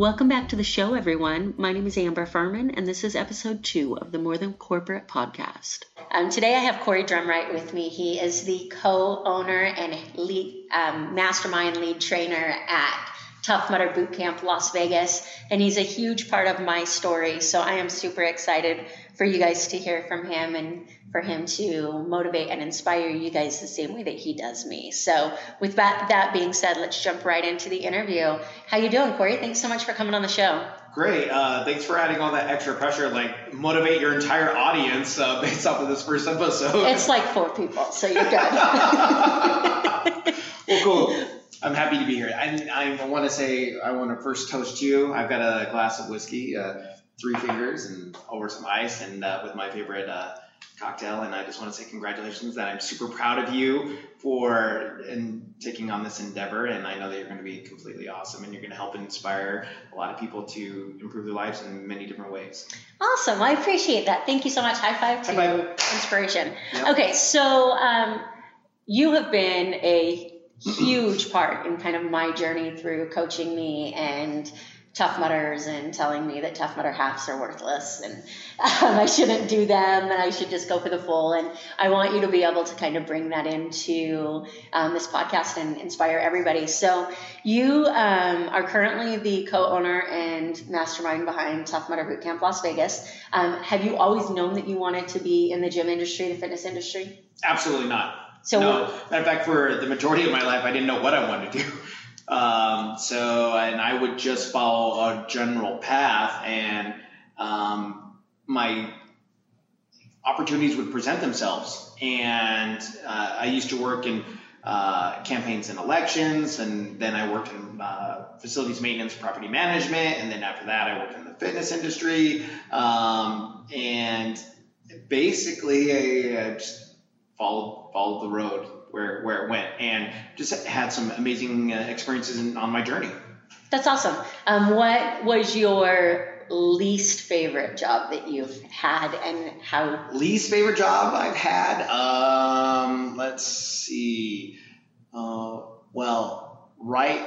Welcome back to the show, everyone. My name is Amber Furman, and this is episode two of the More Than Corporate podcast. Um, today, I have Corey Drumright with me. He is the co owner and lead, um, mastermind lead trainer at Tough Mudder Boot Camp Las Vegas, and he's a huge part of my story. So I am super excited for you guys to hear from him and for him to motivate and inspire you guys the same way that he does me. So with that, that being said, let's jump right into the interview. How you doing, Corey? Thanks so much for coming on the show. Great. Uh, thanks for adding all that extra pressure. Like motivate your entire audience uh, based off of this first episode. It's like four people, so you're good. well, cool. I'm happy to be here. I, I want to say I want to first toast you. I've got a glass of whiskey, uh, three fingers, and over some ice, and uh, with my favorite uh, cocktail. And I just want to say congratulations. That I'm super proud of you for in taking on this endeavor, and I know that you're going to be completely awesome, and you're going to help inspire a lot of people to improve their lives in many different ways. Awesome. I appreciate that. Thank you so much. High five to High five. inspiration. Yep. Okay, so um, you have been a huge part in kind of my journey through coaching me and tough mudders and telling me that tough mudder halves are worthless and um, I shouldn't do them and I should just go for the full. And I want you to be able to kind of bring that into um, this podcast and inspire everybody. So you um, are currently the co-owner and mastermind behind Tough Mudder Bootcamp Las Vegas. Um, have you always known that you wanted to be in the gym industry, the fitness industry? Absolutely not. So no, matter of fact, for the majority of my life, I didn't know what I wanted to do. Um, so, and I would just follow a general path, and um, my opportunities would present themselves. And uh, I used to work in uh, campaigns and elections, and then I worked in uh, facilities maintenance, property management, and then after that, I worked in the fitness industry. Um, and basically, I, I just followed followed the road where where it went, and just had some amazing uh, experiences in, on my journey. That's awesome. Um, what was your least favorite job that you've had, and how? Least favorite job I've had. Um, let's see. Uh, well, right.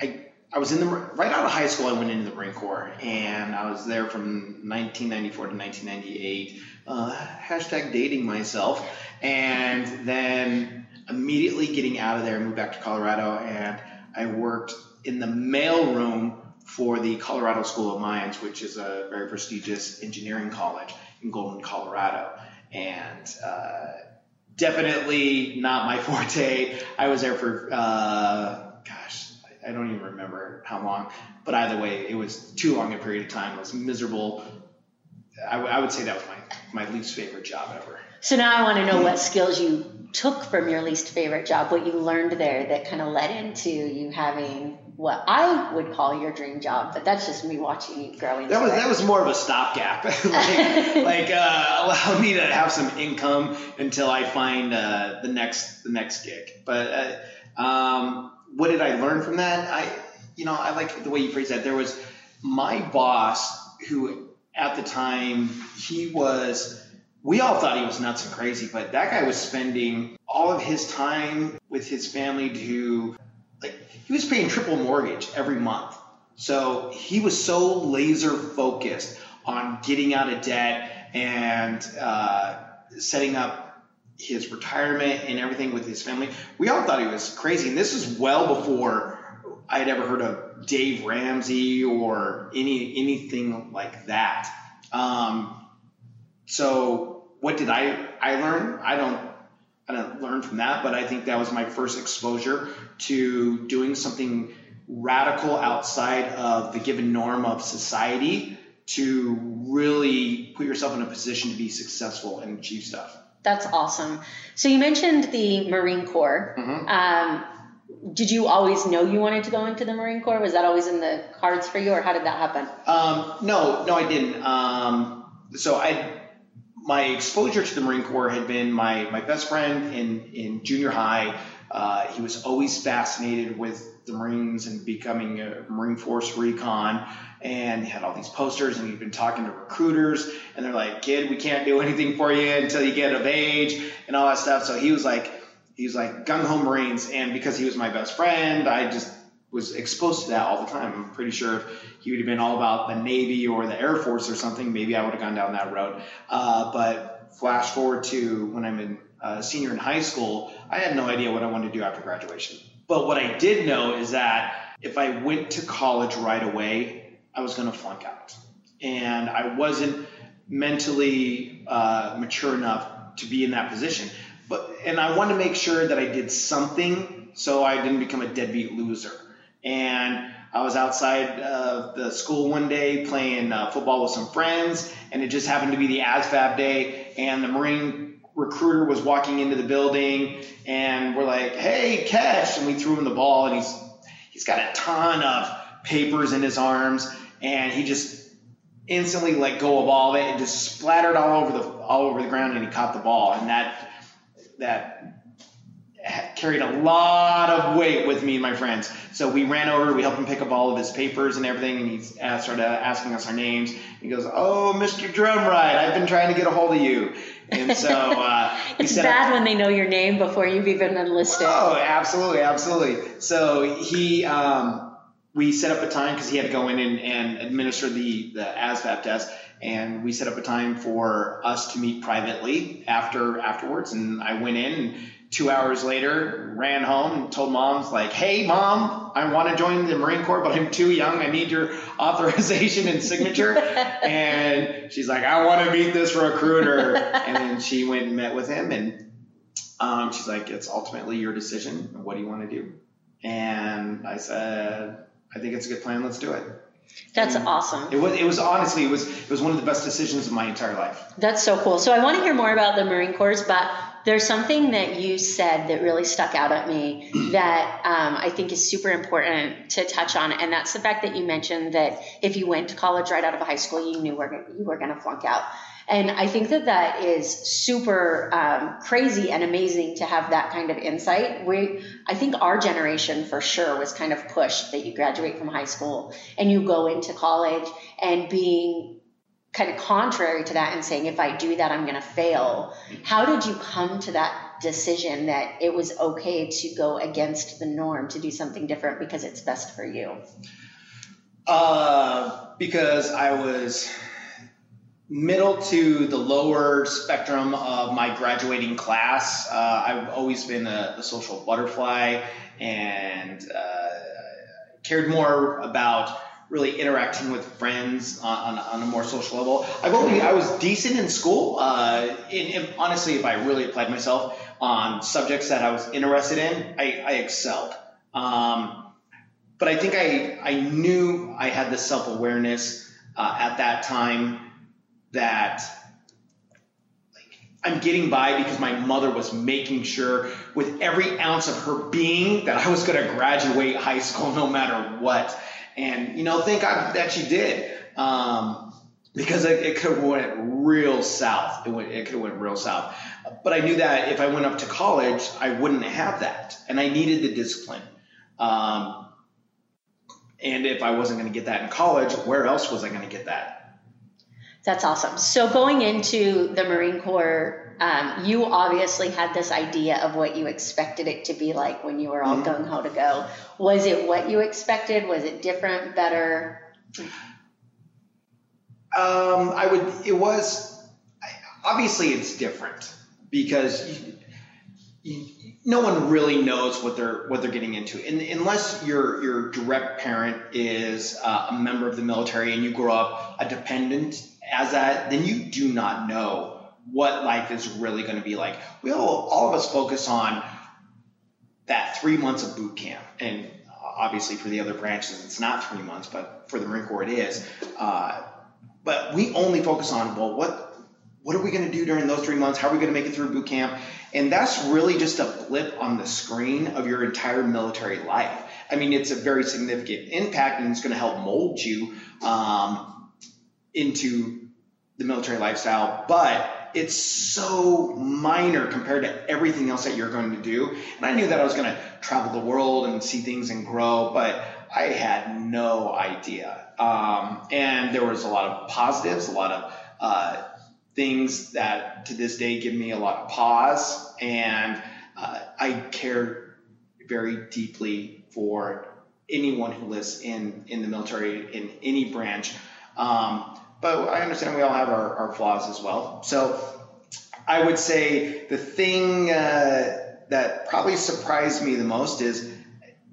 I I was in the right out of high school. I went into the Marine Corps, and I was there from 1994 to 1998. Uh, hashtag dating myself and then immediately getting out of there, moved back to Colorado, and I worked in the mail room for the Colorado School of Mines, which is a very prestigious engineering college in Golden, Colorado, and uh, definitely not my forte. I was there for, uh, gosh, I don't even remember how long, but either way, it was too long a period of time. It was miserable. I, w- I would say that was my, my least favorite job ever. So now I want to know what skills you took from your least favorite job, what you learned there that kind of led into you having what I would call your dream job, but that's just me watching you growing. That was it. that was more of a stopgap, like, like uh, allow me to have some income until I find uh, the next the next gig. But uh, um, what did I learn from that? I you know I like the way you phrase that. There was my boss who at the time he was we all thought he was nuts and crazy, but that guy was spending all of his time with his family to like he was paying triple mortgage every month. So he was so laser focused on getting out of debt and uh, setting up his retirement and everything with his family. We all thought he was crazy, and this is well before I had ever heard of Dave Ramsey or any anything like that. Um, so what did I I learn? I don't I don't learn from that, but I think that was my first exposure to doing something radical outside of the given norm of society to really put yourself in a position to be successful and achieve stuff. That's awesome. So you mentioned the Marine Corps. Mm-hmm. Um, did you always know you wanted to go into the Marine Corps? Was that always in the cards for you, or how did that happen? Um, no, no, I didn't. Um, so I, my exposure to the Marine Corps had been my my best friend in in junior high. Uh, he was always fascinated with the Marines and becoming a Marine Force recon, and he had all these posters, and he'd been talking to recruiters, and they're like, "Kid, we can't do anything for you until you get of age," and all that stuff. So he was like he's like gung ho Marines, and because he was my best friend, I just was exposed to that all the time. I'm pretty sure if he would have been all about the Navy or the Air Force or something, maybe I would have gone down that road. Uh, but flash forward to when I'm in uh, senior in high school, I had no idea what I wanted to do after graduation. But what I did know is that if I went to college right away, I was going to flunk out, and I wasn't mentally uh, mature enough to be in that position. And I wanted to make sure that I did something so I didn't become a deadbeat loser. And I was outside of the school one day playing uh, football with some friends, and it just happened to be the ASVAB day, and the Marine recruiter was walking into the building, and we're like, "Hey, catch!" And we threw him the ball, and he's he's got a ton of papers in his arms, and he just instantly let go of all of it and just splattered all over the all over the ground, and he caught the ball, and that that carried a lot of weight with me and my friends. So we ran over, we helped him pick up all of his papers and everything, and he started asking us our names. He goes, "Oh, Mr. Drumright, I've been trying to get a hold of you." And so uh, it's bad up, when they know your name before you've even enlisted. Oh, absolutely, absolutely. So he, um, we set up a time because he had to go in and, and administer the the ASVAB test and we set up a time for us to meet privately after afterwards. And i went in and two hours later ran home and told moms like hey mom i want to join the marine corps but i'm too young. I need your authorization and signature. And she's like i want to meet this recruiter. And then she went and met with him and um, she's like it's ultimately your decision. What do you want to do? And i said i think it's a good plan. Let's do it that's awesome. It was it was honestly it was it was one of the best decisions of my entire life. That's so cool. So I want to hear more about the Marine Corps, but there's something that you said that really stuck out at me that um, I think is super important to touch on, and that's the fact that you mentioned that if you went to college right out of high school, you knew were, you were going to flunk out. And I think that that is super um, crazy and amazing to have that kind of insight. We, I think our generation for sure was kind of pushed that you graduate from high school and you go into college and being kind of contrary to that and saying, if I do that, I'm going to fail. How did you come to that decision that it was okay to go against the norm, to do something different because it's best for you? Uh, because I was middle to the lower spectrum of my graduating class. Uh, I've always been a, a social butterfly and uh, cared more about really interacting with friends on, on, on, a more social level. I've only I was decent in school. Uh, in, honestly, if I really applied myself on subjects that I was interested in, I, I excelled. Um, but I think I I knew I had the self awareness uh, at that time that like, I'm getting by because my mother was making sure with every ounce of her being that I was going to graduate high school no matter what. And, you know, thank God that she did. Um, because it, it could have went real south. It, went, it could have went real south. But I knew that if I went up to college, I wouldn't have that. And I needed the discipline. Um, and if I wasn't going to get that in college, where else was I going to get that? That's awesome. So going into the Marine Corps, um, you obviously had this idea of what you expected it to be like when you were all mm-hmm. gung ho to go. Was it what you expected? Was it different, better? Um, I would. It was. Obviously, it's different because you, you, no one really knows what they're what they're getting into, and unless your your direct parent is uh, a member of the military and you grow up a dependent as that, then you do not know what life is really going to be like. We all, all of us focus on that three months of boot camp, and obviously for the other branches, it's not three months, but for the Marine Corps, it is. Uh, but we only focus on well, what what are we going to do during those three months? How are we going to make it through boot camp? And that's really just a blip on the screen of your entire military life. I mean, it's a very significant impact and it's going to help mold you um, into the military lifestyle, but it's so minor compared to everything else that you're going to do. And I knew that I was going to travel the world and see things and grow, but I had no idea. Um, and there was a lot of positives, a lot of uh, things that to this day give me a lot of pause. And uh, I care very deeply for anyone who lives in, in the military in any branch. Um, but I understand we all have our, our flaws as well. So I would say the thing uh, that probably surprised me the most is,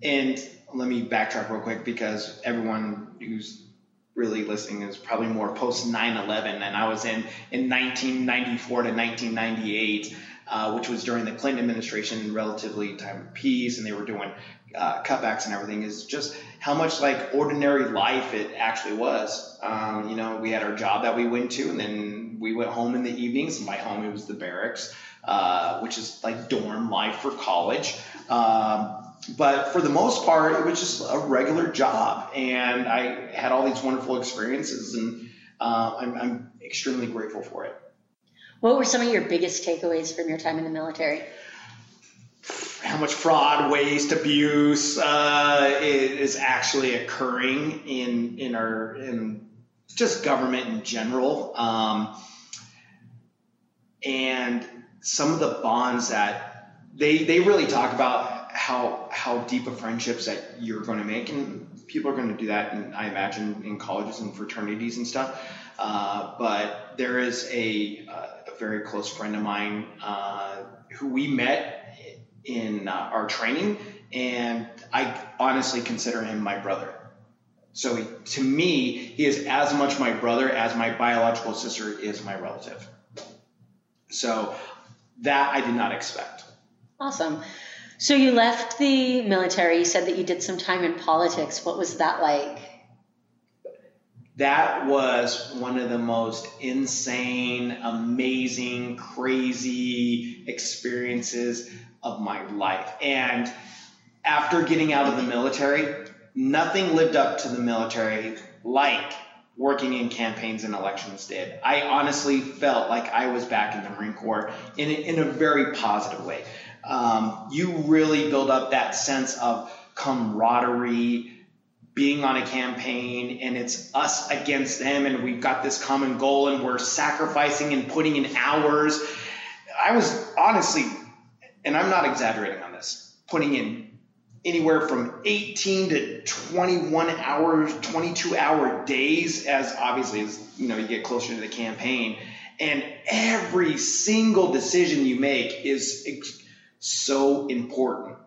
and let me backtrack real quick because everyone who's really listening is probably more post 9/11, and I was in in 1994 to 1998, uh, which was during the Clinton administration, relatively time of peace, and they were doing uh, cutbacks and everything. Is just how much like ordinary life it actually was. Um, you know, we had our job that we went to, and then we went home in the evenings. By home, it was the barracks, uh, which is like dorm life for college. Um, but for the most part, it was just a regular job, and I had all these wonderful experiences, and uh, I'm, I'm extremely grateful for it. What were some of your biggest takeaways from your time in the military? How much fraud, waste, abuse uh, is actually occurring in in our in just government in general, um, and some of the bonds that they they really talk about how how deep of friendships that you're going to make, and people are going to do that, and I imagine in colleges and fraternities and stuff. Uh, but there is a, a, very close friend of mine uh, who we met in uh, our training, and I honestly consider him my brother. So he, to me, he is as much my brother as my biological sister is my relative. So that I did not expect. Awesome. So you left the military. You said that you did some time in politics. What was that like? That was one of the most insane, amazing, crazy experiences of my life. And after getting out of the military, nothing lived up to the military like working in campaigns and elections did. I honestly felt like I was back in the Marine Corps in, in a very positive way um, you really build up that sense of camaraderie, being on a campaign, and it's us against them, and we've got this common goal, and we're sacrificing and putting in hours. I was honestly, and I'm not exaggerating on this, putting in anywhere from 18 to 21 hours, 22 hour days, as obviously as you know you get closer to the campaign. And every single decision you make is so important.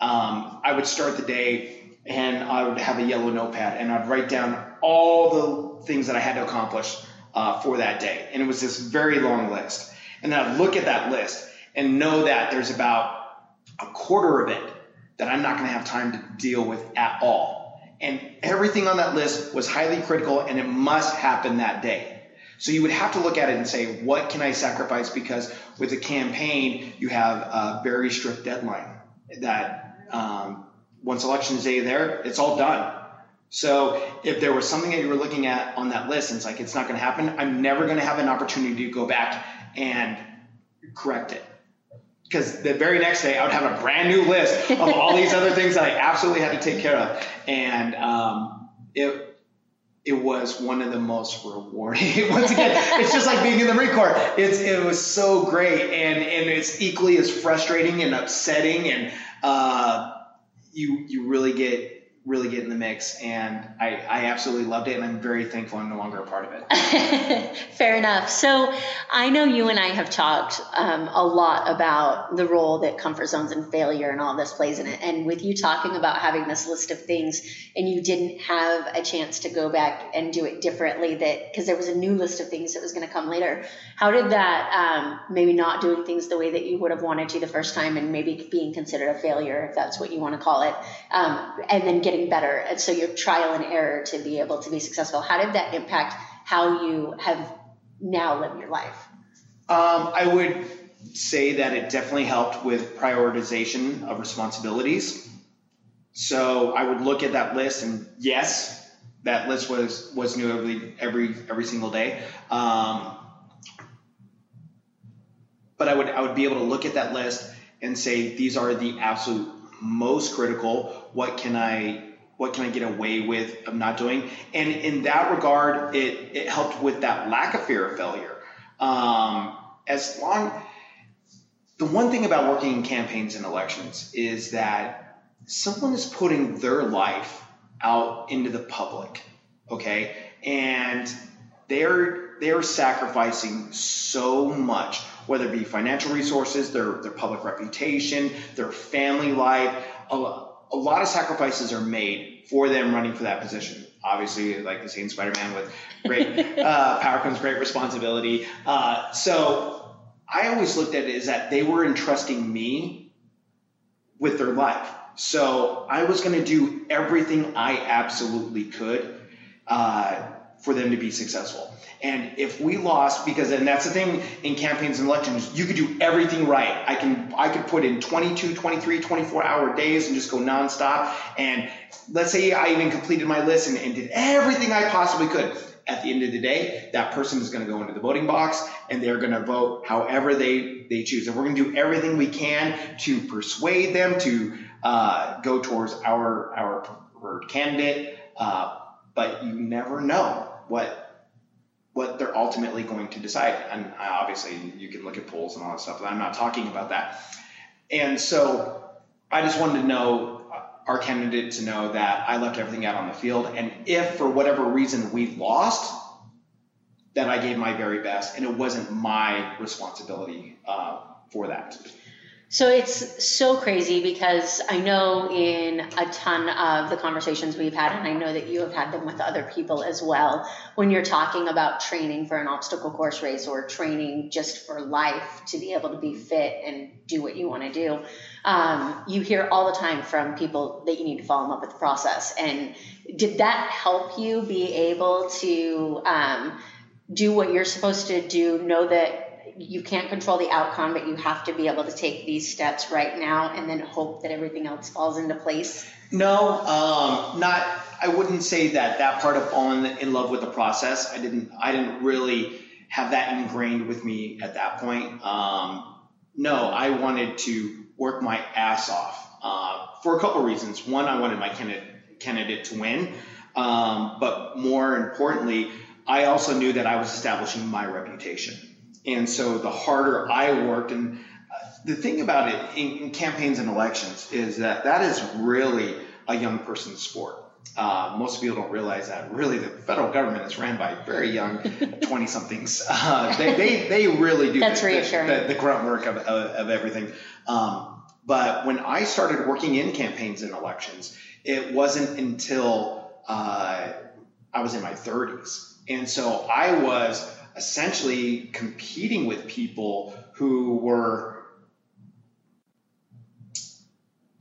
Um, I would start the day and I would have a yellow notepad and I'd write down all the things that I had to accomplish uh, for that day. And it was this very long list. And then I'd look at that list and know that there's about a quarter of it that I'm not going to have time to deal with at all. And everything on that list was highly critical and it must happen that day. So you would have to look at it and say, what can I sacrifice? Because with a campaign, you have a very strict deadline that um, once election day there, it's all done. So if there was something that you were looking at on that list and it's like, it's not going to happen, I'm never going to have an opportunity to go back and correct it. Because the very next day, I would have a brand new list of all these other things that I absolutely had to take care of. And um, it, it was one of the most rewarding. Once again, it's just like being in the Marine Corps. It's it was so great, and and it's equally as frustrating and upsetting, and uh, you you really get really get in the mix and I, I absolutely loved it and I'm very thankful I'm no longer a part of it. Fair enough. So I know you and I have talked um, a lot about the role that comfort zones and failure and all this plays in it. And with you talking about having this list of things and you didn't have a chance to go back and do it differently that because there was a new list of things that was going to come later. How did that um, maybe not doing things the way that you would have wanted to the first time and maybe being considered a failure if that's what you want to call it um, and then getting better. And so your trial and error to be able to be successful. How did that impact how you have now lived your life? Um, I would say that it definitely helped with prioritization of responsibilities. So I would look at that list, and yes, that list was was new every every every single day. Um, but I would I would be able to look at that list and say these are the absolute most critical. What can I what can I get away with of not doing? And in that regard, it it helped with that lack of fear of failure. Um, as long the one thing about working in campaigns and elections is that someone is putting their life out into the public, okay? And they're they're sacrificing so much, whether it be financial resources, their their public reputation, their family life. A, a lot of sacrifices are made for them running for that position. Obviously, like the same Spider-Man with great uh, power comes great responsibility. Uh, so I always looked at it as that they were entrusting me with their life. So I was going to do everything I absolutely could uh, for them to be successful. And if we lost, because and that's the thing in campaigns and elections, you could do everything right. I can I could put in 22, 23, 24 hour days and just go nonstop. And let's say I even completed my list and, and did everything I possibly could. At the end of the day, that person is going to go into the voting box and they're going to vote however they, they choose. And we're going to do everything we can to persuade them to uh, go towards our our preferred candidate. Uh, but you never know what what they're ultimately going to decide. And obviously, you can look at polls and all that stuff. But I'm not talking about that. And so, I just wanted to know uh, our candidate to know that I left everything out on the field. And if for whatever reason we lost, that I gave my very best, and it wasn't my responsibility uh, for that. So it's so crazy because I know in a ton of the conversations we've had, and I know that you have had them with other people as well, when you're talking about training for an obstacle course race or training just for life to be able to be fit and do what you want to do, um, you hear all the time from people that you need to fall in love with the process. And did that help you be able to um, do what you're supposed to do, know that you can't control the outcome, but you have to be able to take these steps right now and then hope that everything else falls into place? No, um, not. I wouldn't say that that part of falling in love with the process. I didn't. I didn't really have that ingrained with me at that point. Um, no, I wanted to work my ass off uh, for a couple reasons. One, I wanted my candidate, candidate to win, um, but more importantly, I also knew that I was establishing my reputation. And so the harder I worked, and uh, the thing about it in, in campaigns and elections is that that is really a young person's sport. Uh, most people don't realize that really the federal government is ran by very young 20 somethings. Uh, they, they, they really do That's the, reassuring. The, the, grunt work of, of, of everything. Um, but when I started working in campaigns and elections, it wasn't until uh, I was in my 30s. And so I was essentially competing with people who were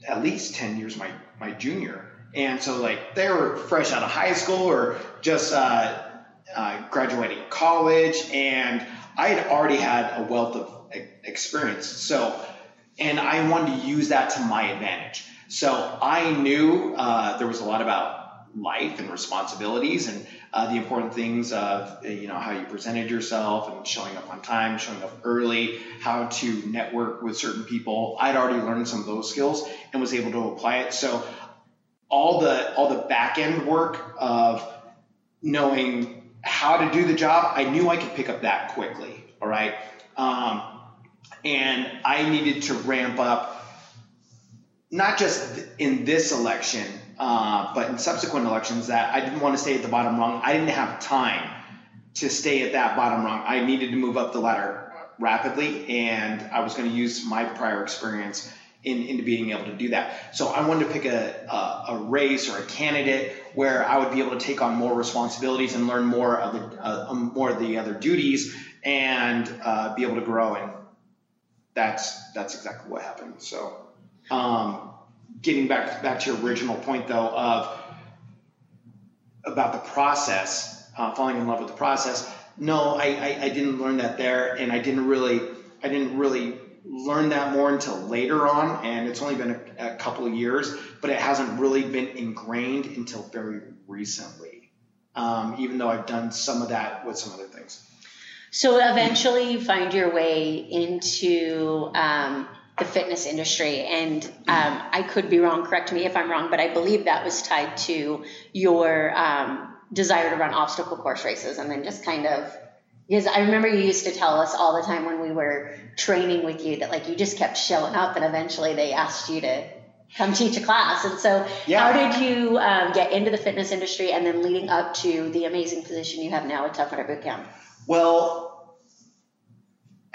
at least 10 years my, my junior. And so, like, they were fresh out of high school or just uh, uh, graduating college, and I had already had a wealth of experience. So, and I wanted to use that to my advantage. So I knew uh, there was a lot about life and responsibilities and uh, the important things of you know how you presented yourself and showing up on time, showing up early, how to network with certain people. I'd already learned some of those skills and was able to apply it. So all the all the back end work of knowing how to do the job, I knew I could pick up that quickly. All right, um, and I needed to ramp up not just in this election uh, but in subsequent elections, that I didn't want to stay at the bottom rung. I didn't have time to stay at that bottom rung. I needed to move up the ladder rapidly, and I was going to use my prior experience in, into being able to do that. So I wanted to pick a, a, a, race or a candidate where I would be able to take on more responsibilities and learn more of the uh, um, more of the other duties and uh, be able to grow. And that's that's exactly what happened. So. Um, getting back back to your original point though of about the process, uh, falling in love with the process. no, I, I, I didn't learn that there, and I didn't really I didn't really learn that more until later on, and it's only been a, a couple of years, but it hasn't really been ingrained until very recently. Um, even though I've done some of that with some other things. So eventually, you find your way into um, the fitness industry, and um, I could be wrong. Correct me if I'm wrong, but I believe that was tied to your um, desire to run obstacle course races, and then just kind of because I remember you used to tell us all the time when we were training with you that like you just kept showing up, and eventually they asked you to come teach a class. And so, yeah. how did you um, get into the fitness industry, and then leading up to the amazing position you have now at Tough Mudder Bootcamp? Well,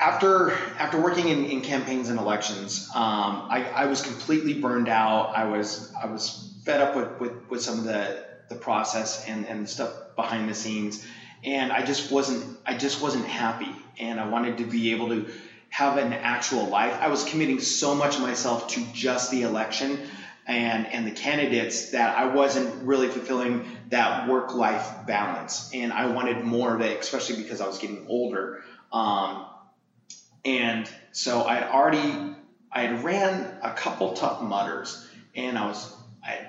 after after working in, in campaigns and elections, um, I, I was completely burned out. I was I was fed up with, with, with some of the, the process and, and stuff behind the scenes and I just wasn't I just wasn't happy and I wanted to be able to have an actual life. I was committing so much of myself to just the election and and the candidates that I wasn't really fulfilling that work life balance and I wanted more of it especially because I was getting older um, and so I had already I had ran a couple tough mudders and I was I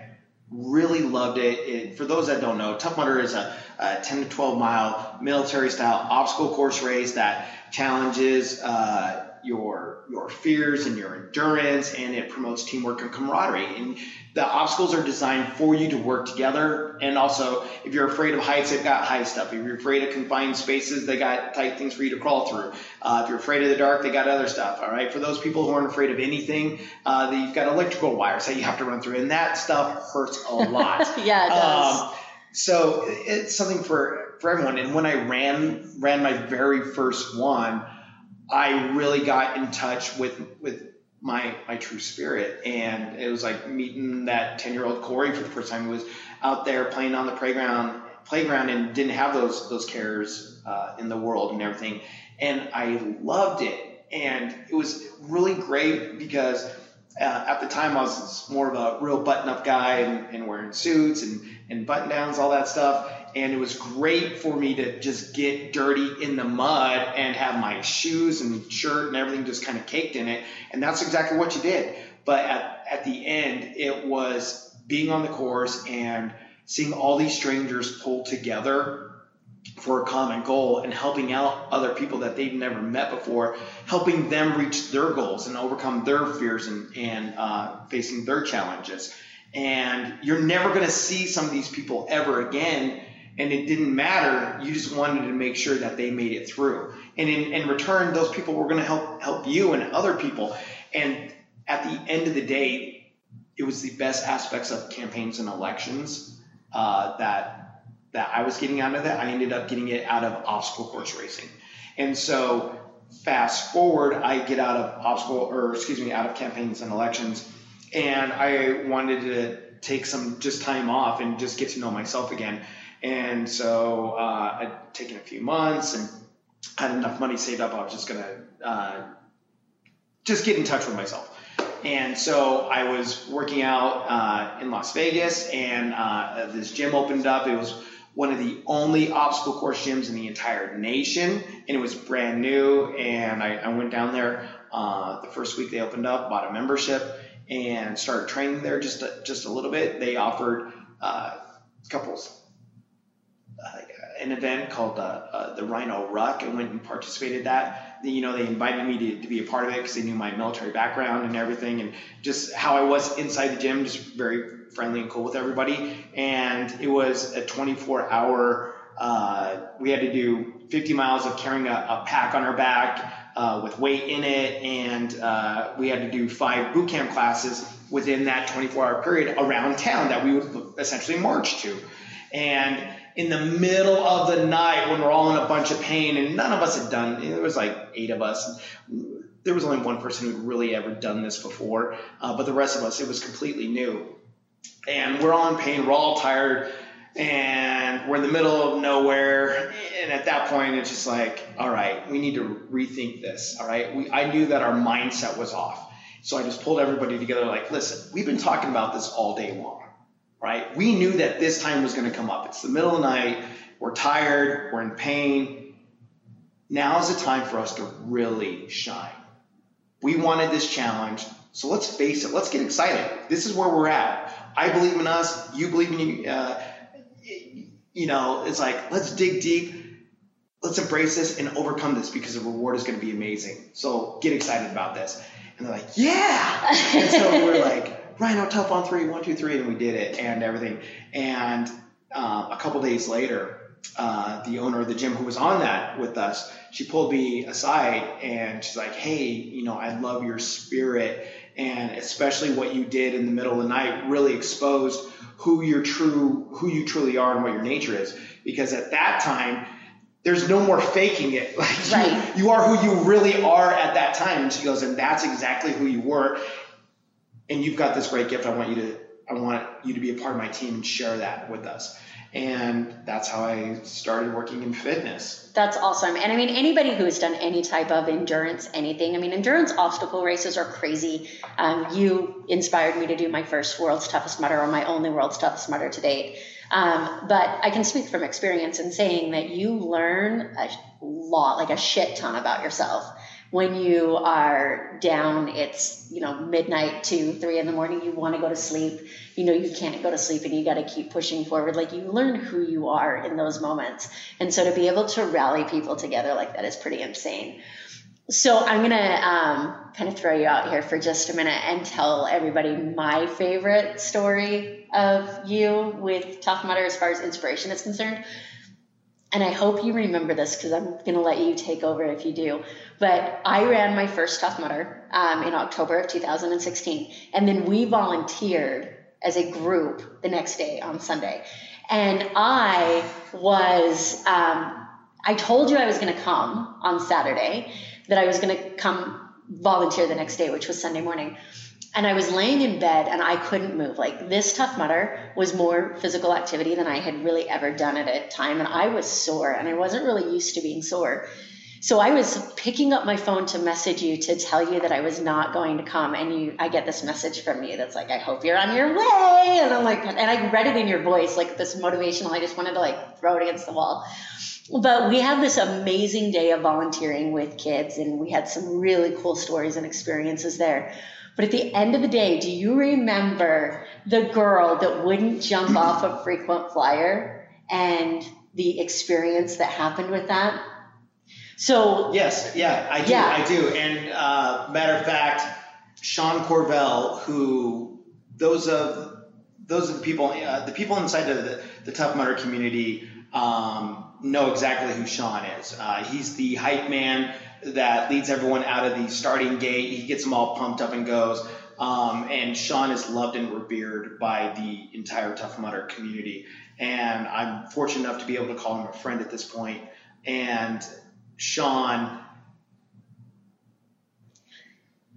really loved it. it. For those that don't know, Tough Mudder is a, a 10 to 12 mile military style obstacle course race that challenges uh, your your fears and your endurance, and it promotes teamwork and camaraderie. And the obstacles are designed for you to work together. And also, if you're afraid of heights, they've got high stuff. If you're afraid of confined spaces, they got tight things for you to crawl through. Uh, if you're afraid of the dark, they got other stuff. All right. For those people who aren't afraid of anything, uh, you've got electrical wires that you have to run through, and that stuff hurts a lot. yeah, it does. Um, so it's something for for everyone. And when I ran ran my very first one I really got in touch with with my my true spirit, and it was like meeting that ten year old Corey for the first time. Who was out there playing on the playground playground and didn't have those those cares uh, in the world and everything, and I loved it, and it was really great because. Uh, at the time, I was more of a real button-up guy and, and wearing suits and, and button-downs, all that stuff and it was great for me to just get dirty in the mud and have my shoes and shirt and everything just kind of caked in it. And that's exactly what you did. But at, at the end, it was being on the course and seeing all these strangers pull together for a common goal and helping out other people that they've never met before, helping them reach their goals and overcome their fears and, and uh, facing their challenges. And you're never going to see some of these people ever again and it didn't matter. You just wanted to make sure that they made it through. And in, in return, those people were going to help help you and other people. And at the end of the day, it was the best aspects of campaigns and elections uh, that that I was getting out of that. I ended up getting it out of obstacle course racing. And so fast forward, I get out of obstacle or excuse me, out of campaigns and elections, and I wanted to take some just time off and just get to know myself again. And so uh, I'd taken a few months and had enough money saved up. I was just gonna uh, just get in touch with myself. And so I was working out uh, in Las Vegas, and uh, this gym opened up. It was one of the only obstacle course gyms in the entire nation, and it was brand new. And I, I went down there uh, the first week they opened up, bought a membership, and started training there just a, just a little bit. They offered uh, couples an event called uh, uh, the Rhino Ruck and went and participated that. You know, they invited me to, to be a part of it because they knew my military background and everything, and just how I was inside the gym, just very friendly and cool with everybody. And it was a 24 hour. Uh, we had to do 50 miles of carrying a, a pack on our back uh, with weight in it, and uh, we had to do five boot camp classes within that 24 hour period around town that we would essentially march to. And in the middle of the night when we're all in a bunch of pain and none of us had done there was like eight of us. There was only one person who'd really ever done this before uh, but the rest of us it was completely new. And we're all in pain we're all tired and we're in the middle of nowhere. And at that point it's just like all right we need to rethink this all right? We, i knew that our mindset was off. So i just pulled everybody together like listen we've been talking about this all day long right? We knew that this time was going to come up. It's the middle of the night. We're tired. We're in pain. now is the time for us to really shine. We wanted this challenge, so let's face it, let's get excited. This is where we're at. I believe in us, you believe in you. Uh, you know, it's like, let's dig deep, let's embrace this and overcome this because the reward is going to be amazing. So get excited about this. And they're like, yeah. and so we're like, Rhino, tough on three, one, two, three, and we did it and everything. And uh, a couple days later, uh, the owner of the gym who was on that with us, she pulled me aside and she's like, hey, you know, I love your spirit. And especially what you did in the middle of the night really exposed who your true who you truly are and what your nature is. Because at that time there's no more faking it. Like right. you, you are who you really are at that time. And she goes and that's exactly who you were and you've got this great gift i want you to i want you to be a part of my team and share that with us and that's how I started working in fitness. That's awesome. And I mean, anybody who has done any type of endurance, anything, I mean, endurance obstacle races are crazy. Um, you inspired me to do my first world's toughest Mudder or my only world's toughest Mudder to date. Um, but I can speak from experience in saying that you learn a lot, like a shit ton about yourself when you are down, it's, you know, midnight to three in the morning, you want to go to sleep. You know, you can't go to sleep and you got to keep pushing forward. Like you learn who you are in those moments. And so to be able to rally people together like that is pretty insane. So I'm going to um, kind of throw you out here for just a minute and tell everybody my favorite story of you with Tough Mudder as far as inspiration is concerned and I hope you remember this because I'm going to let you take over if you do. But I ran my first Tough Mudder um, in October of 2016, and then we volunteered as a group the next day on Sunday. And I was, um, I told you I was going to come on Saturday, that I was going to come volunteer the next day, which was Sunday morning and I was laying in bed and I couldn't move. Like this tough mudder was more physical activity than I had really ever done at a time. And I was sore and I wasn't really used to being sore. So I was picking up my phone to message you to tell you that I was not going to come. And you, I get this message from you that's like, I hope you're on your way. And I'm like, and I read it in your voice, like this motivational. I just wanted to like throw it against the wall. But we had this amazing day of volunteering with kids and we had some really cool stories and experiences there. But at the end of the day, do you remember the girl that wouldn't jump off a frequent flyer and the experience that happened with that? So yes, yeah, I do, yeah. I do. And uh, matter of fact, Sean Corvelle, who those of those are the people, uh, the people inside of the, the Tough Mudder community um, know exactly who Sean is. Uh, he's the hype man that leads everyone out of the starting gate. He gets them all pumped up and goes. Um, and Sean is loved and revered by the entire Tough Mudder community. And I'm fortunate enough to be able to call him a friend at this point. And Sean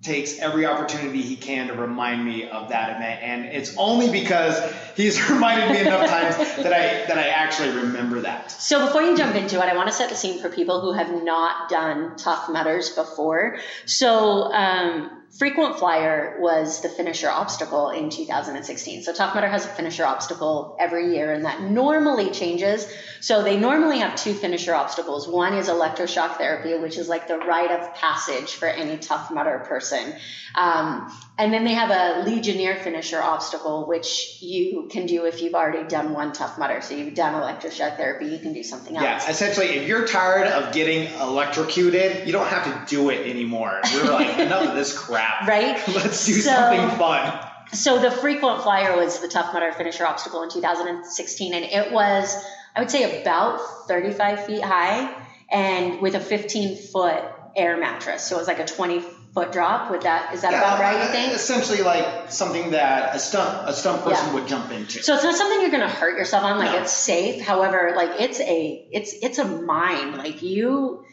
takes every opportunity he can to remind me of that event and it's only because he's reminded me enough times that I that I actually remember that. So before you jump into it, I want to set the scene for people who have not done Tough Mudders before. So um, Frequent Flyer was the finisher obstacle in 2016. So Tough Mudder has a finisher obstacle every year, and that normally changes. So they normally have two finisher obstacles. One is electroshock therapy, which is like the rite of passage for any Tough Mudder person. Um, and then they have a Legionnaire finisher obstacle, which you can do if you've already done one Tough Mudder. So you've done electroshock therapy, you can do something else. Yeah, essentially, if you're tired of getting electrocuted, you don't have to do it anymore. You're like, enough of this crap crap. Right? Let's do so, something fun. So the frequent flyer was the Tough Mudder finisher obstacle in 2016, and it was, I would say, about 35 feet high and with a 15 foot air mattress. So it was like a 20 foot drop. With that, is that yeah, about right? You uh, think? Essentially, like something that a stunt a stunt person yeah. would jump into. So it's not something you're going to hurt yourself on. Like no. it's safe. However, like it's a it's it's a mind. Like you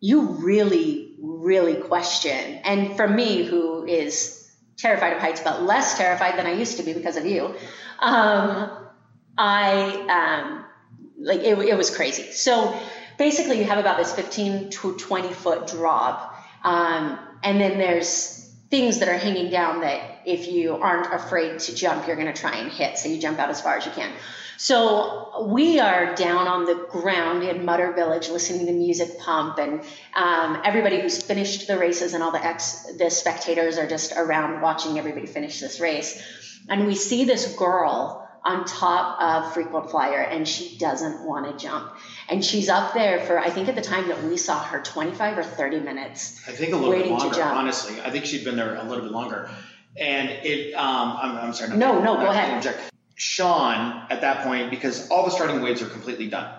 you really, really question. And for me, who is terrified of heights, but less terrified than I used to be because of you, um, I, um, like, it, it was crazy. So basically, you have about this 15 to 20 foot drop. Um, and then there's things that are hanging down that if you aren't afraid to jump, you're going to try and hit. So you jump out as far as you can. So we are down on the ground in Mudder Village listening to music pump, and um, everybody who's finished the races and all the ex the spectators are just around watching everybody finish this race. And we see this girl on top of frequent flyer, and she doesn't want to jump. And she's up there for I think at the time that we saw her 25 or 30 minutes. I think a little bit longer. Honestly, I think she'd been there a little bit longer. And it, um, I'm, I'm sorry. No, no, go ahead. Sean at that point because all the starting waves are completely done.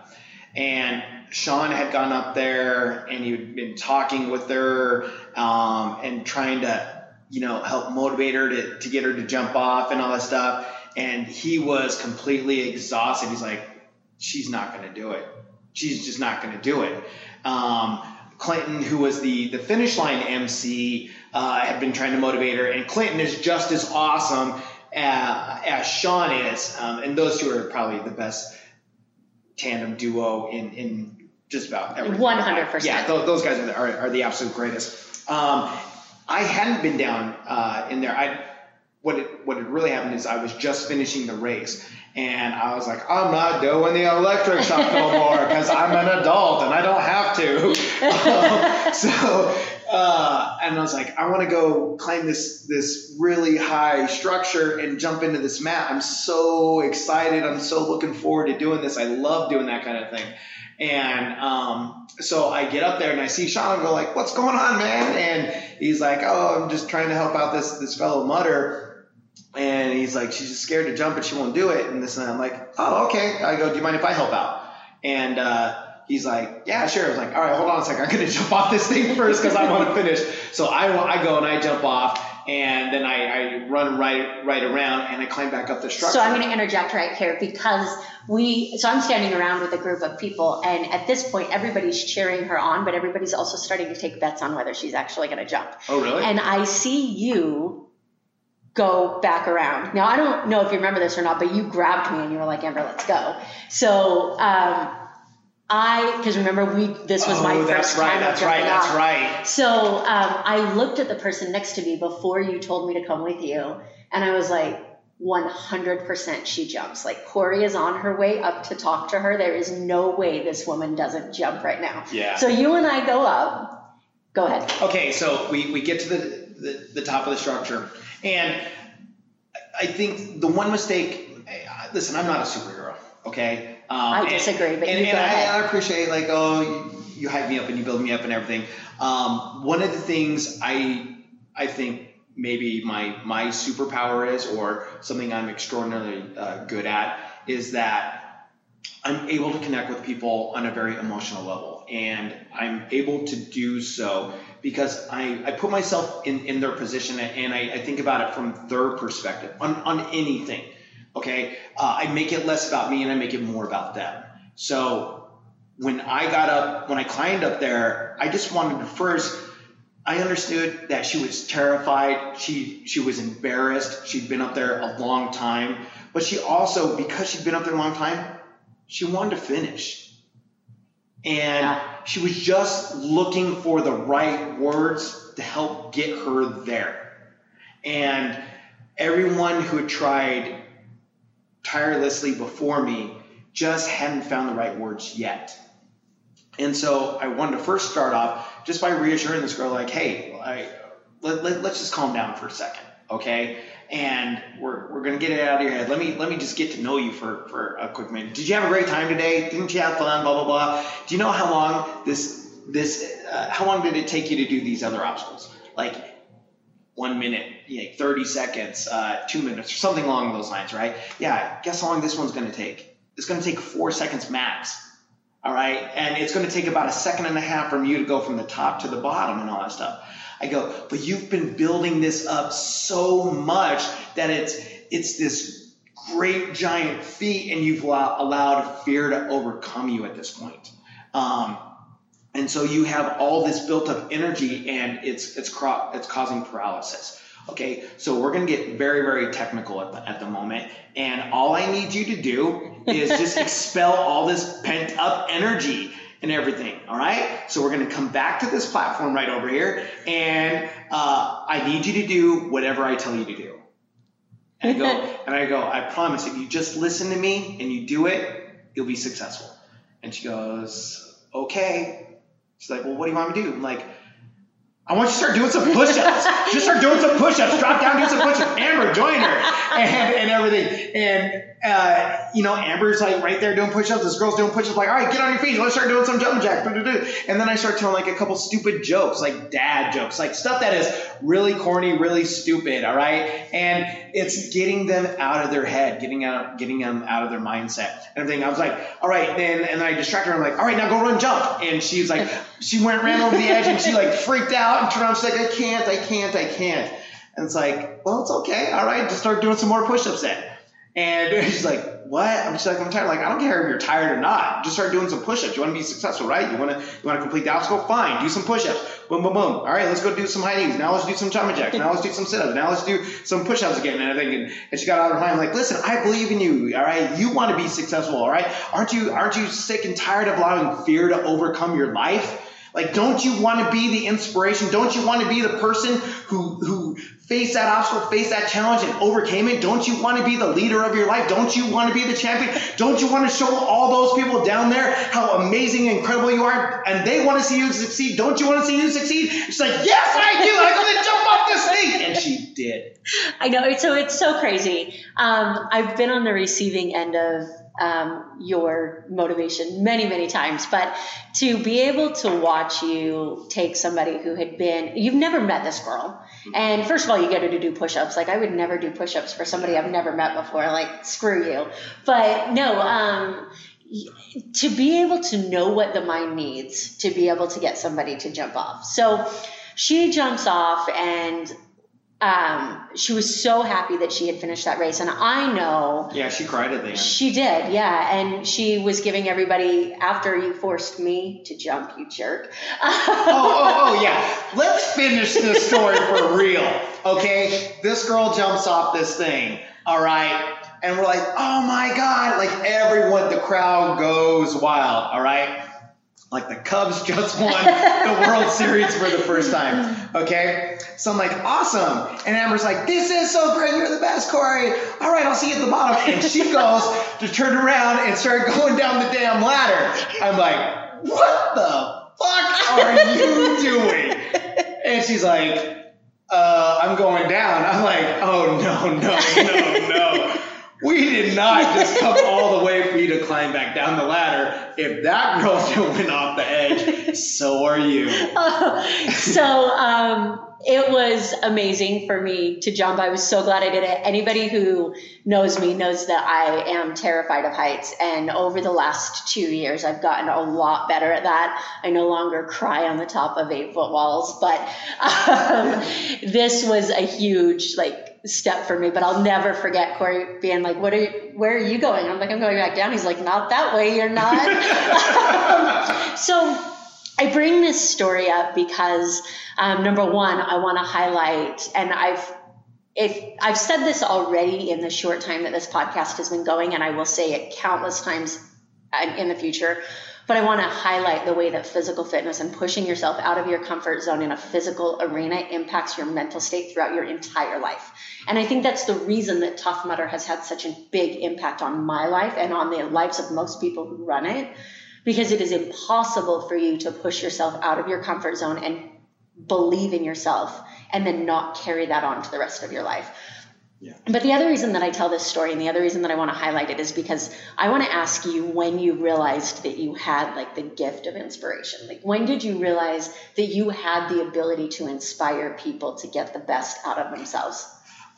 And Sean had gone up there and he'd been talking with her um, and trying to, you know, help motivate her to, to get her to jump off and all that stuff. And he was completely exhausted. He's like, she's not going to do it. She's just not going to do it. Um, Clinton, who was the, the finish line MC, uh, had been trying to motivate her, and Clinton is just as awesome uh, as Sean is, um, and those two are probably the best tandem duo in in just about everything. One hundred percent. Yeah, th- those guys are the, are, are the absolute greatest. Um, I hadn't been down uh, in there. I what it, what had really happened is I was just finishing the race, and I was like, I'm not doing the electric shock no more because I'm an adult and I don't have to. um, so uh, and I was like, I want to go climb this this really high structure and jump into this mat. I'm so excited. I'm so looking forward to doing this. I love doing that kind of thing. And um, so I get up there and I see Sean and go like, "What's going on, man?" And he's like, "Oh, I'm just trying to help out this this fellow Mudder." And he's like, "She's just scared to jump and she won't do it." And this and that. I'm like, "Oh, okay." I go, "Do you mind if I help out?" And uh, he's like, yeah, sure. I was like, all right, hold on a second. I'm going to jump off this thing first because I want to finish. So I, I go and I jump off and then I, I run right, right around and I climb back up the structure. So I'm going to interject right here because we, so I'm standing around with a group of people and at this point everybody's cheering her on, but everybody's also starting to take bets on whether she's actually going to jump. Oh, really? And I see you go back around. Now I don't know if you remember this or not, but you grabbed me and you were like, Amber, let's go. So, um, I, because remember we, this was oh, my first right, time. That's right. That's off. right. So um, I looked at the person next to me before you told me to come with you, and I was like, 100% she jumps. Like Cory is on her way up to talk to her. There is no way this woman doesn't jump right now. Yeah. So you and I go up. Go ahead. Okay, so we, we get to the, the, the top of the structure, and I think the one mistake. Listen, I'm not a superhero. Okay, um, I disagree, but and, and I, I, appreciate like oh you, you, hype me up and you build me up and everything. Um, one of the things I I think maybe my my superpower is or something I'm extraordinarily uh, good at is that I'm able to connect with people on a very emotional level, and I'm able to do so because I, I put myself in, in their position and I, I think about it from their perspective on, on anything. Okay, uh, I make it less about me and I make it more about them. So when I got up, when I climbed up there, I just wanted to first. I understood that she was terrified. She she was embarrassed. She'd been up there a long time, but she also, because she'd been up there a long time, she wanted to finish. And she was just looking for the right words to help get her there. And everyone who had tried tirelessly before me just hadn't found the right words yet. And so I wanted to first start off just by reassuring this girl, like, hey, I, let, let, let's just calm down for a second, okay? And we're, we're gonna get it out of your head. Let me let me just get to know you for, for a quick minute. Did you have a great time today? Didn't you have fun? Blah blah blah. Do you know how long this this uh, how long did it take you to do these other obstacles? Like one minute, you know, 30 seconds, uh, two minutes, or something along those lines, right? Yeah, guess how long this one's going to take? It's going to take four seconds max. All right. And it's going to take about a second and a half from you to go from the top to the bottom and all that stuff. I go, but you've been building this up so much that it's, it's this great giant feat and you've allowed fear to overcome you at this point. Um, and so you have all this built up energy and it's it's it's causing paralysis. Okay so we're to get very very technical at the, at the moment. And all i need you to do is just expel all this pent up energy and everything. All right. So we're going to come back to this platform right over here, and uh, I need you to do whatever I tell you to do. And I go, and I go, I promise, if you just listen to me and you do it, you'll be successful. And she goes, okay. She's like, well, what do you want me to do? I'm like, I want you to start doing some push-ups. Just start doing some push-ups. Drop down, do some push-ups. Amber, join her, and, and everything. And uh, you know, Amber's like right there doing push-ups. This girl's doing push-ups. Like, all right, get on your feet. Let's start doing some jumping jacks. And then I start telling like a couple stupid jokes, like dad jokes, like stuff that is really corny, really stupid. All right, and it's getting them out of their head, getting out, getting them out of their mindset and everything. I was like, all right, then, and then I distract her. I'm like, all right, now go run, jump. And she's like, she went ran over the edge and she like freaked out and turned around. She's like, I can't, I can't, I can't. And it's like, well, it's okay. All right, just start doing some more push-ups then. And she's like, what? I'm just like, I'm tired. Like, I don't care if you're tired or not. Just start doing some push-ups. You want to be successful, right? You want to, you want to complete the obstacle? Fine. Do some push-ups. Boom, boom, boom. All right, let's go do some high knees. Now let's do some jumping jacks. Now let's do some sit-ups. Now let's do some push-ups again and everything. And, and she got out of her mind. Like, listen, I believe in you. All right, you want to be successful. All right, aren't you, aren't you sick and tired of allowing fear to overcome your life? Like, don't you want to be the inspiration? Don't you want to be the person who, who faced that obstacle, faced that challenge and overcame it? Don't you want to be the leader of your life? Don't you want to be the champion? Don't you want to show all those people down there how amazing and incredible you are and they want to see you succeed? Don't you want to see you succeed? She's like, yes, I do. I'm going to jump off this thing. And she did. I know. So, it's so crazy. Um, I've been on the receiving end of um, your motivation many, many times. But to be able to watch you take somebody who had been, you've never met this girl. And first of all, you get her to do push ups. Like, I would never do push ups for somebody I've never met before. Like, screw you. But no, um, to be able to know what the mind needs to be able to get somebody to jump off. So she jumps off and um, she was so happy that she had finished that race. And I know. Yeah, she cried at the end. She did, yeah. And she was giving everybody, after you forced me to jump, you jerk. oh, oh, oh, yeah. Let's finish this story for real, okay? This girl jumps off this thing, all right? And we're like, oh my God. Like everyone, the crowd goes wild, all right? Like the Cubs just won the World Series for the first time. Okay. So I'm like, awesome. And Amber's like, this is so great. You're the best, Cory. All right, I'll see you at the bottom. And she goes to turn around and start going down the damn ladder. I'm like, what the fuck are you doing? And she's like, uh, I'm going down. I'm like, oh no, no, no, no. We did not just come all the way for you to climb back down the ladder. If that girl jumping off the edge, so are you. so um, it was amazing for me to jump. I was so glad I did it. Anybody who knows me knows that I am terrified of heights. And over the last two years, I've gotten a lot better at that. I no longer cry on the top of eight foot walls, but um, this was a huge, like, step for me, but I'll never forget Cory being like, "What are you, where are you going?" I'm like, "I'm going back down." He's like, "Not that way, you're not." so I bring this story up because um, number one, I want to highlight, and I've if I've said this already in the short time that this podcast has been going, and I will say it countless times uh, in the future but I want to highlight the way that physical fitness and pushing yourself out of your comfort zone in a physical arena impacts your mental state throughout your entire life. And I think that's the reason that Tough Mudder has had such a big impact on my life and on the lives of most people who run it, because it is impossible for you to push yourself out of your comfort zone and believe in yourself and then not carry that on to the rest of your life. Yeah. But the other reason that I tell this story and the other reason that I want to highlight it is because I want to ask you when you realized that you had like the gift of inspiration. Like when did you realize that you had the ability to inspire people to get the best out of themselves?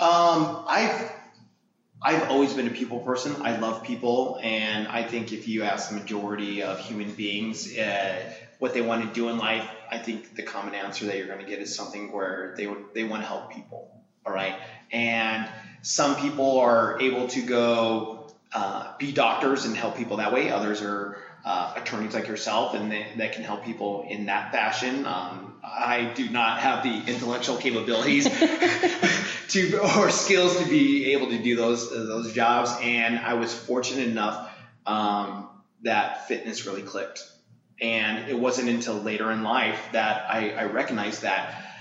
Um, I've I've always been a people person. I love people, and I think if you ask the majority of human beings uh, what they want to do in life, I think the common answer that you're going to get is something where they they want to help people. All right, and some people are able to go uh, be doctors and help people that way. Others are uh, attorneys like yourself, and they, that can help people in that fashion. Um, I do not have the intellectual capabilities to or skills to be able to do those those jobs, and I was fortunate enough um, that fitness really clicked And it wasn't until later in life that I, I recognized that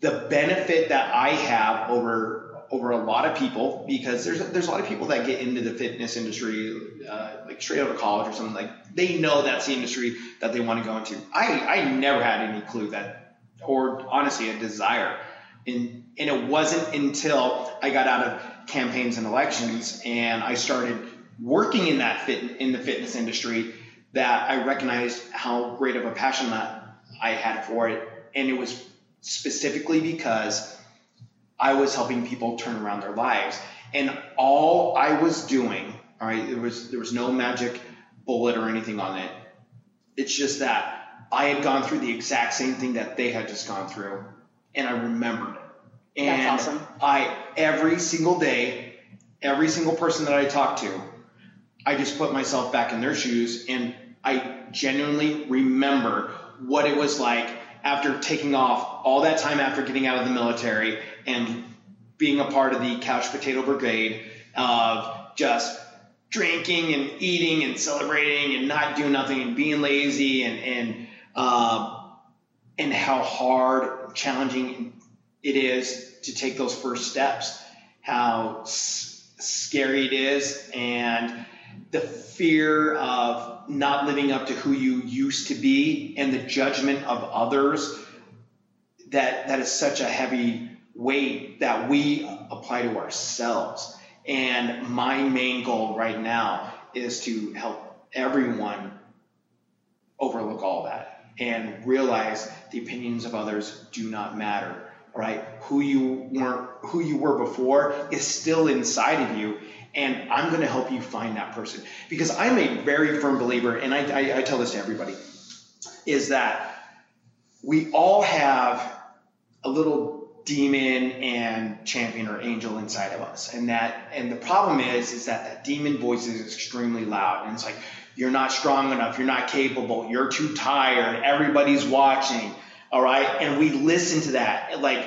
the benefit that I have over over a lot of people because there's there's a lot of people that get into the fitness industry uh, like straight out of college or something like they know that's the industry that they want to go into. I I never had any clue that or honestly a desire. And and it wasn't until I got out of campaigns and elections and I started working in that fit in the fitness industry that I recognized how great of a passion that I had for it and it was specifically because I was helping people turn around their lives. And all I was doing, all right, there was there was no magic bullet or anything on it. It's just that I had gone through the exact same thing that they had just gone through, and I remembered it. And That's awesome. I every single day, every single person that I talked to, I just put myself back in their shoes, and I genuinely remember what it was like after taking off all that time after getting out of the military and being a part of the couch potato brigade of just drinking and eating and celebrating and not doing nothing and being lazy and and um, and how hard challenging it is to take those first steps how s- scary it is and the fear of not living up to who you used to be and the judgment of others that that is such a heavy weight that we apply to ourselves. And my main goal right now is to help everyone overlook all that and realize the opinions of others do not matter. right who you weren't, who you were before is still inside of you, and I'm going to help you find that person. Because I'm a very firm believer, and I, I, I tell this to everybody, is that we all have a little demon and champion or angel inside of us. And that and the problem is is that that demon voice is extremely loud. And it's like you're not strong enough you're not capable you're too tired everybody's watching all right? And we listen to that like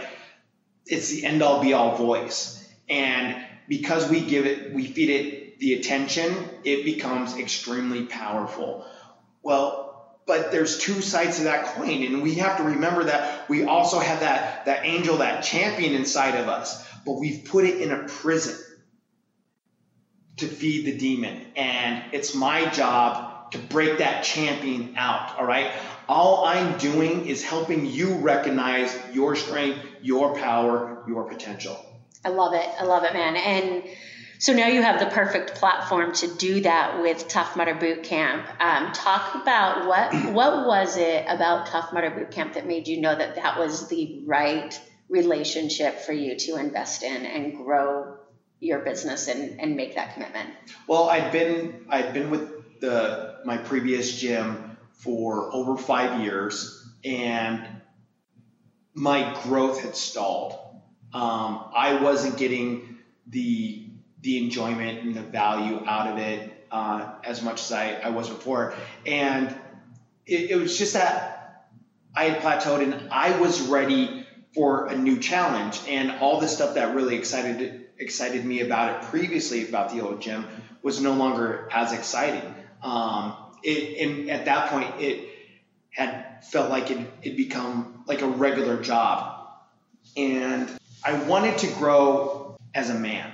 it's the end all be all voice. And because we give it we feed it the attention it becomes extremely powerful. Well but there's two sides to that coin and we have to remember that we also have that that angel that champion inside of us but we've put it in a prison to feed the demon and it's my job to break that champion out all right? All i'm doing is helping you recognize your strength your power your potential i love it i love it man and so now you have the perfect platform to do that with Tough Mudder Boot Camp. Um, talk about what what was it about Tough Mudder Boot Camp that made you know that that was the right relationship for you to invest in and grow your business and, and make that commitment? Well, I've been I'd been with the my previous gym for over five years, and my growth had stalled. Um, I wasn't getting the the enjoyment and the value out of it uh, as much as I, I was before. And it, it was just that I had plateaued and I was ready for a new challenge. And all the stuff that really excited excited me about it previously about the old gym was no longer as exciting. Um, it, and at that point, it had felt like it had become like a regular job. And I wanted to grow as a man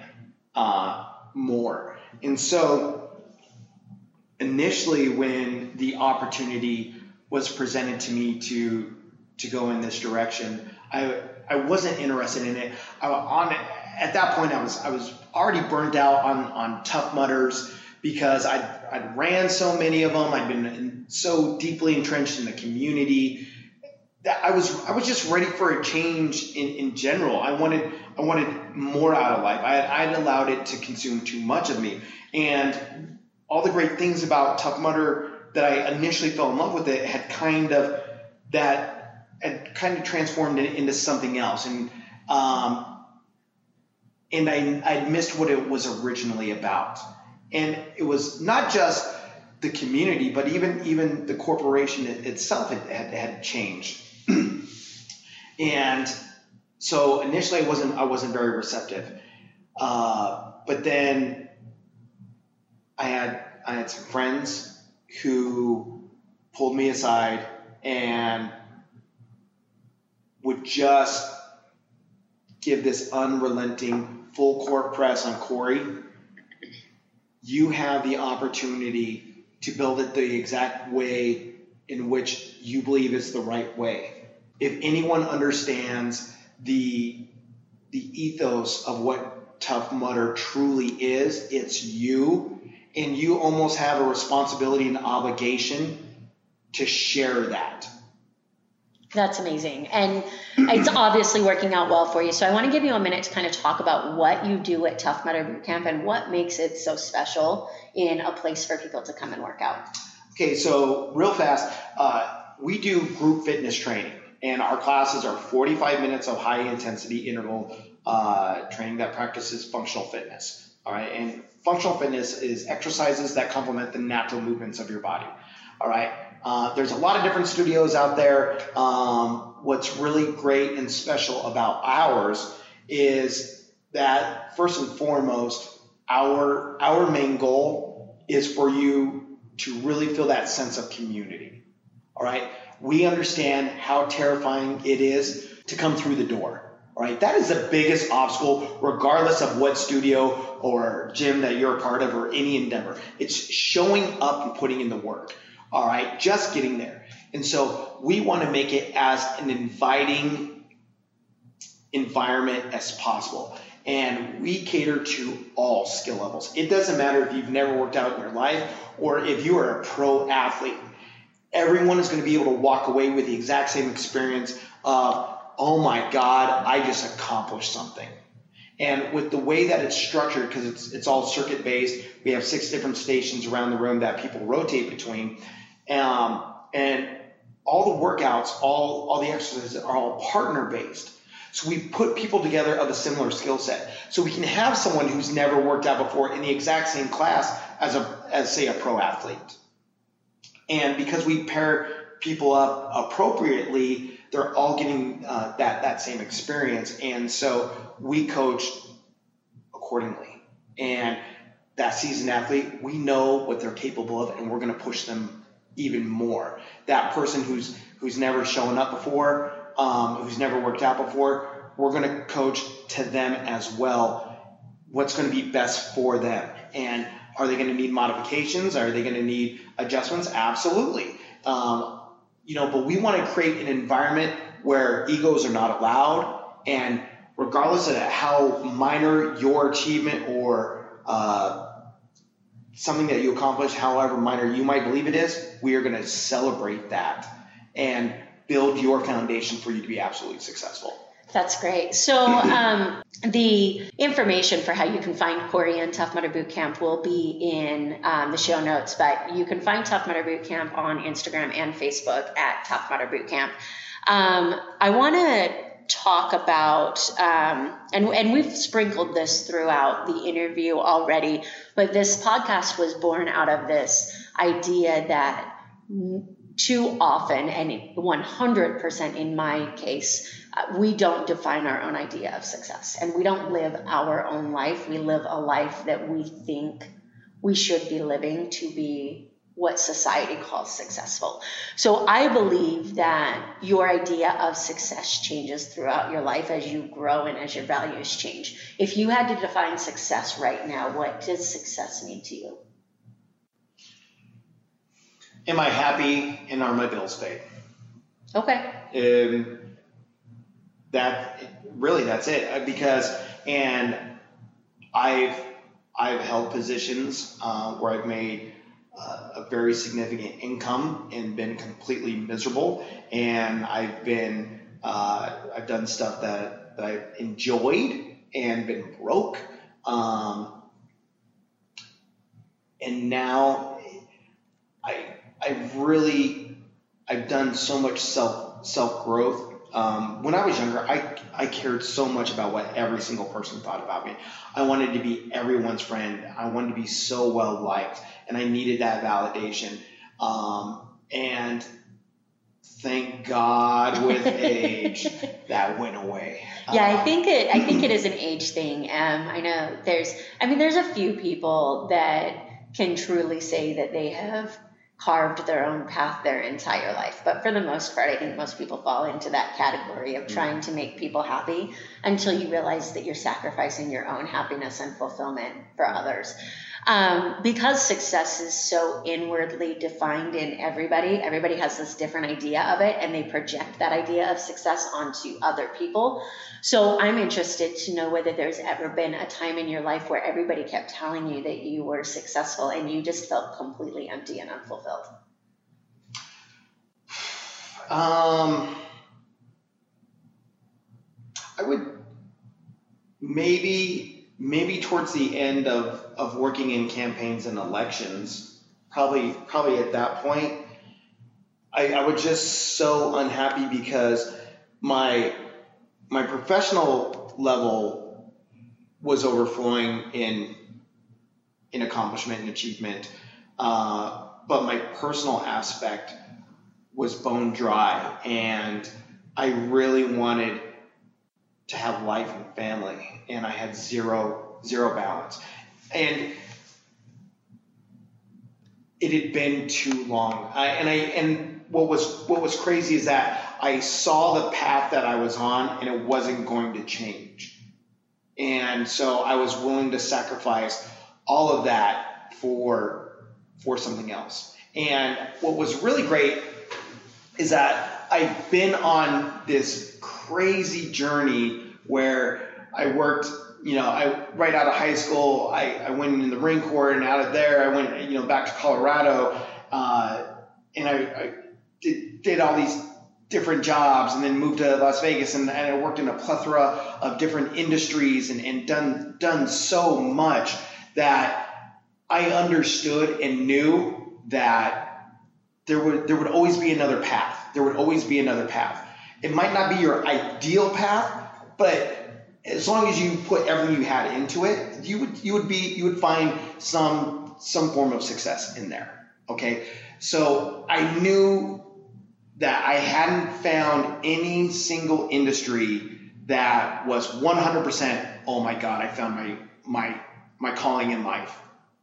uh, more. And so initially, when the opportunity was presented to me to to go in this direction, I I wasn't interested in it. I, on at that point, I was I was already burned out on on Tough Mudders because I I ran so many of them. I'd been so deeply entrenched in the community that I was I was just ready for a change in, in general. I wanted I wanted more out of life. I had, I had allowed it to consume too much of me, and all the great things about Tough Mudder that I initially fell in love with it had kind of that had kind of transformed it into something else, and um, and I I missed what it was originally about, and it was not just the community, but even even the corporation itself had, had, had changed. And so initially I wasn't I wasn't very receptive, uh, but then I had I had some friends who pulled me aside and would just give this unrelenting full court press on Cory, you have the opportunity to build it the exact way in which you believe is the right way. If anyone understands the the ethos of what Tough Mudder truly is, it's you, and you almost have a responsibility and obligation to share that. That's amazing. And it's obviously working out well for you. So I want to give you a minute to kind of talk about what you do at Tough Mudder Boot Camp and what makes it so special in a place for people to come and work out. Okay, so real fast, uh, we do group fitness training, and our classes are 45 minutes of high intensity interval uh, training that practices functional fitness. All right, and functional fitness is exercises that complement the natural movements of your body. All right, uh, there's a lot of different studios out there. Um, what's really great and special about ours is that first and foremost, our our main goal is for you to really feel that sense of community. All right, we understand how terrifying it is to come through the door. Right? That is the biggest obstacle, regardless of what studio or gym that you're a part of or any endeavor. It's showing up and putting in the work. All right, just getting there. And so we want to make it as an inviting environment as possible. And we cater to all skill levels. It doesn't matter if you've never worked out in your life or if you are a pro athlete. Everyone is going to be able to walk away with the exact same experience of, oh my God, I just accomplished something. And with the way that it's structured, because it's, it's all circuit based, we have six different stations around the room that people rotate between. Um, and all the workouts, all, all the exercises are all partner based. So we put people together of a similar skill set. So we can have someone who's never worked out before in the exact same class as a, as say a pro athlete. And because we pair people up appropriately, they're all getting uh, that, that same experience. And so we coach accordingly. And that seasoned athlete, we know what they're capable of and we're going to push them even more. That person who's who's never shown up before, um, who's never worked out before, we're going to coach to them as well. What's going to be best for them, and are they going to need modifications? Are they going to need adjustments? Absolutely. Um, you know, but we want to create an environment where egos are not allowed, and regardless of how minor your achievement or uh, something that you accomplish, however minor you might believe it is, we are going to celebrate that and build your foundation for you to be absolutely successful. That's great. So, um, the information for how you can find Corey and Tough Mudder Boot Camp will be in um, the show notes, but you can find Tough Mudder Boot Camp on Instagram and Facebook at Tough Mudder Boot Camp. Um, I want to talk about, um, and, and we've sprinkled this throughout the interview already, but this podcast was born out of this idea that too often, and 100% in my case, we don't define our own idea of success and we don't live our own life. We live a life that we think we should be living to be what society calls successful. So I believe that your idea of success changes throughout your life as you grow and as your values change. If you had to define success right now, what does success mean to you? Am I happy and are my bills paid? Okay. Um, that really that's it uh, because and I've I've held positions uh, where I've made uh, a very significant income and been completely miserable. And I've been, uh, I've done stuff that, that I've enjoyed and been broke. Um, and now I, I've really, I've done so much self, self growth um, when I was younger, I, I cared so much about what every single person thought about me. I wanted to be everyone's friend. I wanted to be so well liked, and I needed that validation. Um, and thank God, with age, that went away. Yeah, I think it. I think it is an age thing. Um, I know there's. I mean, there's a few people that can truly say that they have carved their own path their entire life. But for the most part, I think most people fall into that category of mm. trying to make people happy until you realize that you're sacrificing your own happiness and fulfillment for others. Um, because success is so inwardly defined in everybody, everybody has this different idea of it and they project that idea of success onto other people. So I'm interested to know whether there's ever been a time in your life where everybody kept telling you that you were successful and you just felt completely empty and unfulfilled. Um, I would maybe maybe towards the end of, of working in campaigns and elections, probably probably at that point, I, I was just so unhappy because my my professional level was overflowing in in accomplishment and achievement, uh, but my personal aspect was bone dry, and I really wanted to have life and family, and I had zero zero balance, and it had been too long. I, and I and what was what was crazy is that I saw the path that I was on, and it wasn't going to change, and so I was willing to sacrifice all of that for for something else. And what was really great is that I've been on this crazy journey where I worked, you know, I right out of high school, I, I went in the Marine Corps, and out of there, I went, you know, back to Colorado, uh, and I, I did, did all these different jobs and then moved to Las Vegas and, and I worked in a plethora of different industries and, and done done so much that I understood and knew that there would there would always be another path. There would always be another path. It might not be your ideal path, but as long as you put everything you had into it, you would you would be you would find some some form of success in there. Okay, so I knew that I hadn't found any single industry that was 100%. Oh my God, I found my my my calling in life.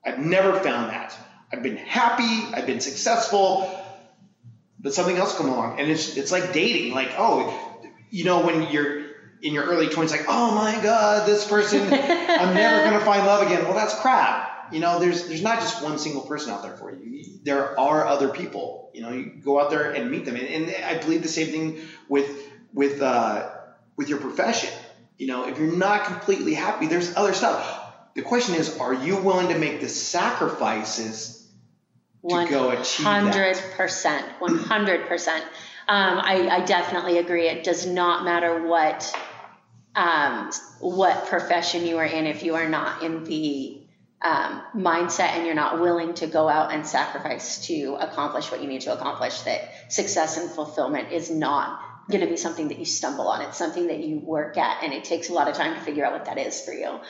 I've never found that. I've been happy. I've been successful. But something else come along, and it's it's like dating. Like oh, you know, when you're in your early 20s, like, oh my God, this person, I'm never going to find love again. Well, that's crap. You know, there's there's not just one single person out there for you. There are other people. You know, you go out there and meet them, and, and I believe the same thing with with uh, with your profession. You know, if you're not completely happy, there's other stuff. The question is, are you willing to make the sacrifices to go achieve that? 100%. 100%. Um, I, I, definitely agree. It does not matter what um, what profession you are in if you are not in the um, mindset and you're not willing to go out and sacrifice to accomplish what you need to accomplish. That success and fulfillment is not going to be something that you stumble on. It's something that you work at, and it takes a lot of time to figure out what that is for you.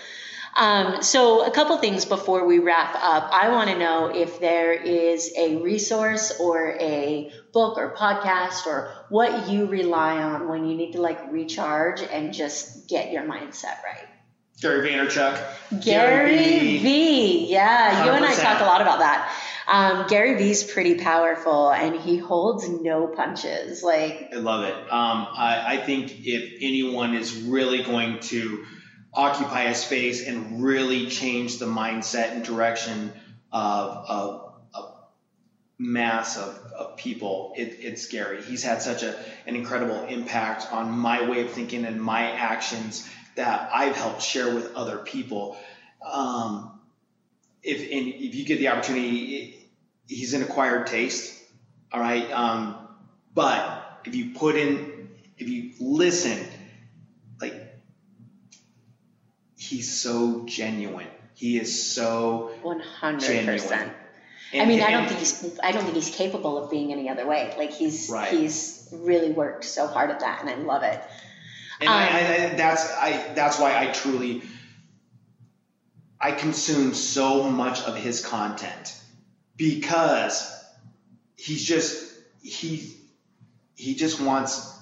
Um, so, a couple things before we wrap up. I want to know if there is a resource or a book or podcast or what you rely on when you need to like recharge and just get your mindset right. Gary Vaynerchuk. Gary, Gary V. Yeah, 100%. you and I talk a lot about that. Um, Gary Vee's pretty powerful and he holds no punches. Like I love it. Um, I, I think if anyone is really going to occupy a space and really change the mindset and direction of, a mass of, of people, it, it's scary. He's had such a, an incredible impact on my way of thinking and my actions that I've helped share with other people. Um, if if you get the opportunity, he's an acquired taste, all right. Um, but if you put in, if you listen he's so genuine. He is so 100%. I mean, I don't think he's I don't think he's capable of being any other way. Like he's right. he's really worked so hard at that, and I love it. And um, I, I, that's I that's why I truly I consume so much of his content because he's just he he just wants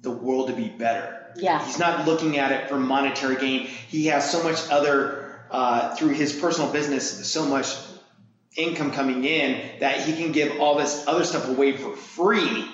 the world to be better yeah. He's not looking at it for monetary gain. He has so much other, uh, through his personal business, so much income coming in that he can give all this other stuff away for free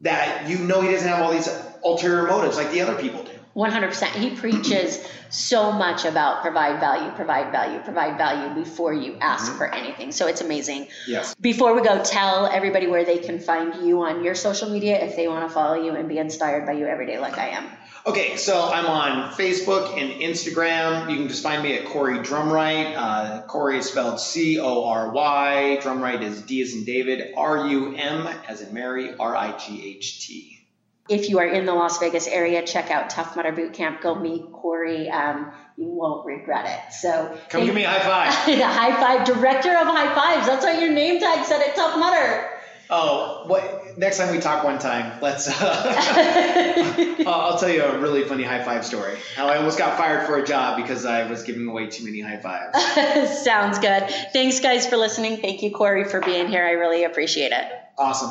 that you know he doesn't have all these ulterior motives like the other people do 100% he preaches so much about provide value provide value provide value before you ask mm-hmm. for anything so it's amazing yes before we go tell everybody where they can find you on your social media if they want to follow you and be inspired by you every day like i am Okay, so I'm on Facebook and Instagram. You can just find me at Cory Drumright. Uh, Cory is spelled C O R Y. Drumright is D as in David, R U M as in Mary, R I G H T. If you are in the Las Vegas area, check out Tough Mudder Boot Camp. Go meet Cory. Um, you won't regret it. So come give me a high five. high five, director of high fives. That's what your name tag said at Tough Mudder. Oh, what? Next time we talk one time, let's. Uh, I'll tell you a really funny high five story. How I almost got fired for a job because I was giving away too many high fives. Sounds good. Thanks, guys, for listening. Thank you, Cory, for being here. I really appreciate it. Awesome.